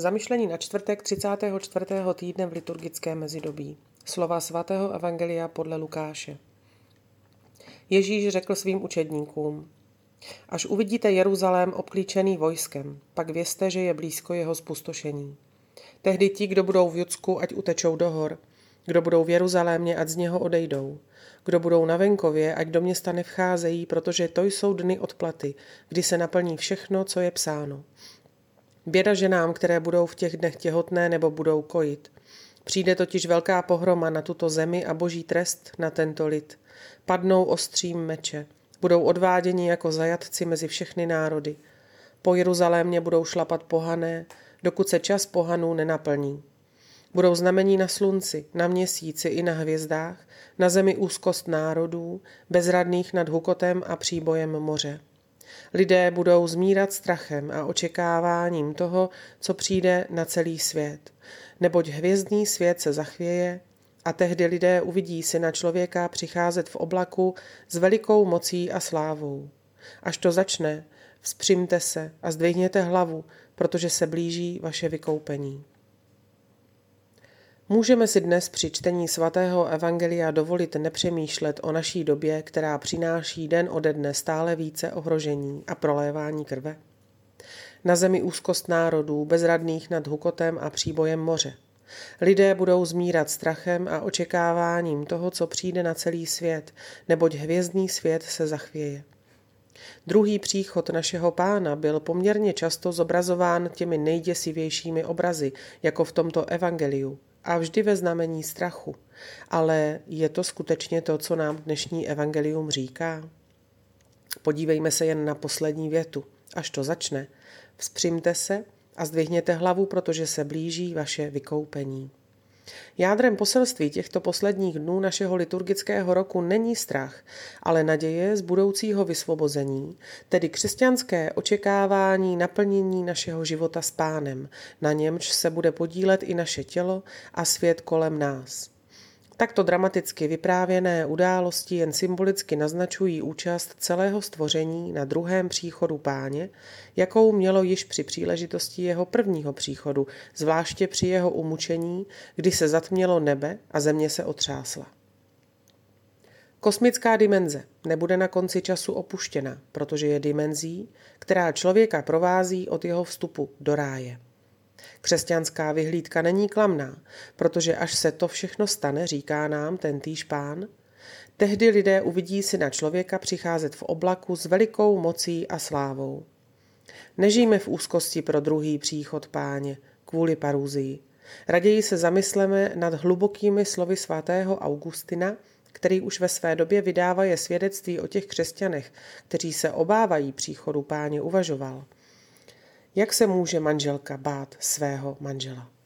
Zamyšlení na čtvrtek 34. týdne v liturgickém mezidobí. Slova svatého Evangelia podle Lukáše. Ježíš řekl svým učedníkům, Až uvidíte Jeruzalém obklíčený vojskem, pak vězte, že je blízko jeho spustošení. Tehdy ti, kdo budou v Judsku, ať utečou do hor, kdo budou v Jeruzalémě, ať z něho odejdou. Kdo budou na venkově, ať do města nevcházejí, protože to jsou dny odplaty, kdy se naplní všechno, co je psáno. Běda ženám, které budou v těch dnech těhotné nebo budou kojit. Přijde totiž velká pohroma na tuto zemi a boží trest na tento lid. Padnou ostřím meče. Budou odváděni jako zajatci mezi všechny národy. Po Jeruzalémě budou šlapat pohané, dokud se čas pohanů nenaplní. Budou znamení na slunci, na měsíci i na hvězdách, na zemi úzkost národů, bezradných nad hukotem a příbojem moře. Lidé budou zmírat strachem a očekáváním toho, co přijde na celý svět. Neboť hvězdný svět se zachvěje a tehdy lidé uvidí syna člověka přicházet v oblaku s velikou mocí a slávou. Až to začne, vzpřimte se a zdvihněte hlavu, protože se blíží vaše vykoupení. Můžeme si dnes při čtení svatého Evangelia dovolit nepřemýšlet o naší době, která přináší den ode dne stále více ohrožení a prolévání krve? Na zemi úzkost národů, bezradných nad hukotem a příbojem moře. Lidé budou zmírat strachem a očekáváním toho, co přijde na celý svět, neboť hvězdný svět se zachvěje. Druhý příchod našeho pána byl poměrně často zobrazován těmi nejděsivějšími obrazy, jako v tomto evangeliu a vždy ve znamení strachu. Ale je to skutečně to, co nám dnešní evangelium říká? Podívejme se jen na poslední větu. Až to začne, vzpřimte se a zdvihněte hlavu, protože se blíží vaše vykoupení. Jádrem poselství těchto posledních dnů našeho liturgického roku není strach, ale naděje z budoucího vysvobození, tedy křesťanské očekávání naplnění našeho života s pánem, na němž se bude podílet i naše tělo a svět kolem nás. Takto dramaticky vyprávěné události jen symbolicky naznačují účast celého stvoření na druhém příchodu páně, jakou mělo již při příležitosti jeho prvního příchodu, zvláště při jeho umučení, kdy se zatmělo nebe a země se otřásla. Kosmická dimenze nebude na konci času opuštěna, protože je dimenzí, která člověka provází od jeho vstupu do ráje. Křesťanská vyhlídka není klamná, protože až se to všechno stane, říká nám ten týž pán, tehdy lidé uvidí si na člověka přicházet v oblaku s velikou mocí a slávou. Nežijme v úzkosti pro druhý příchod páně kvůli paruzii. Raději se zamysleme nad hlubokými slovy svatého Augustina, který už ve své době vydává je svědectví o těch křesťanech, kteří se obávají příchodu páně, uvažoval – jak se může manželka bát svého manžela?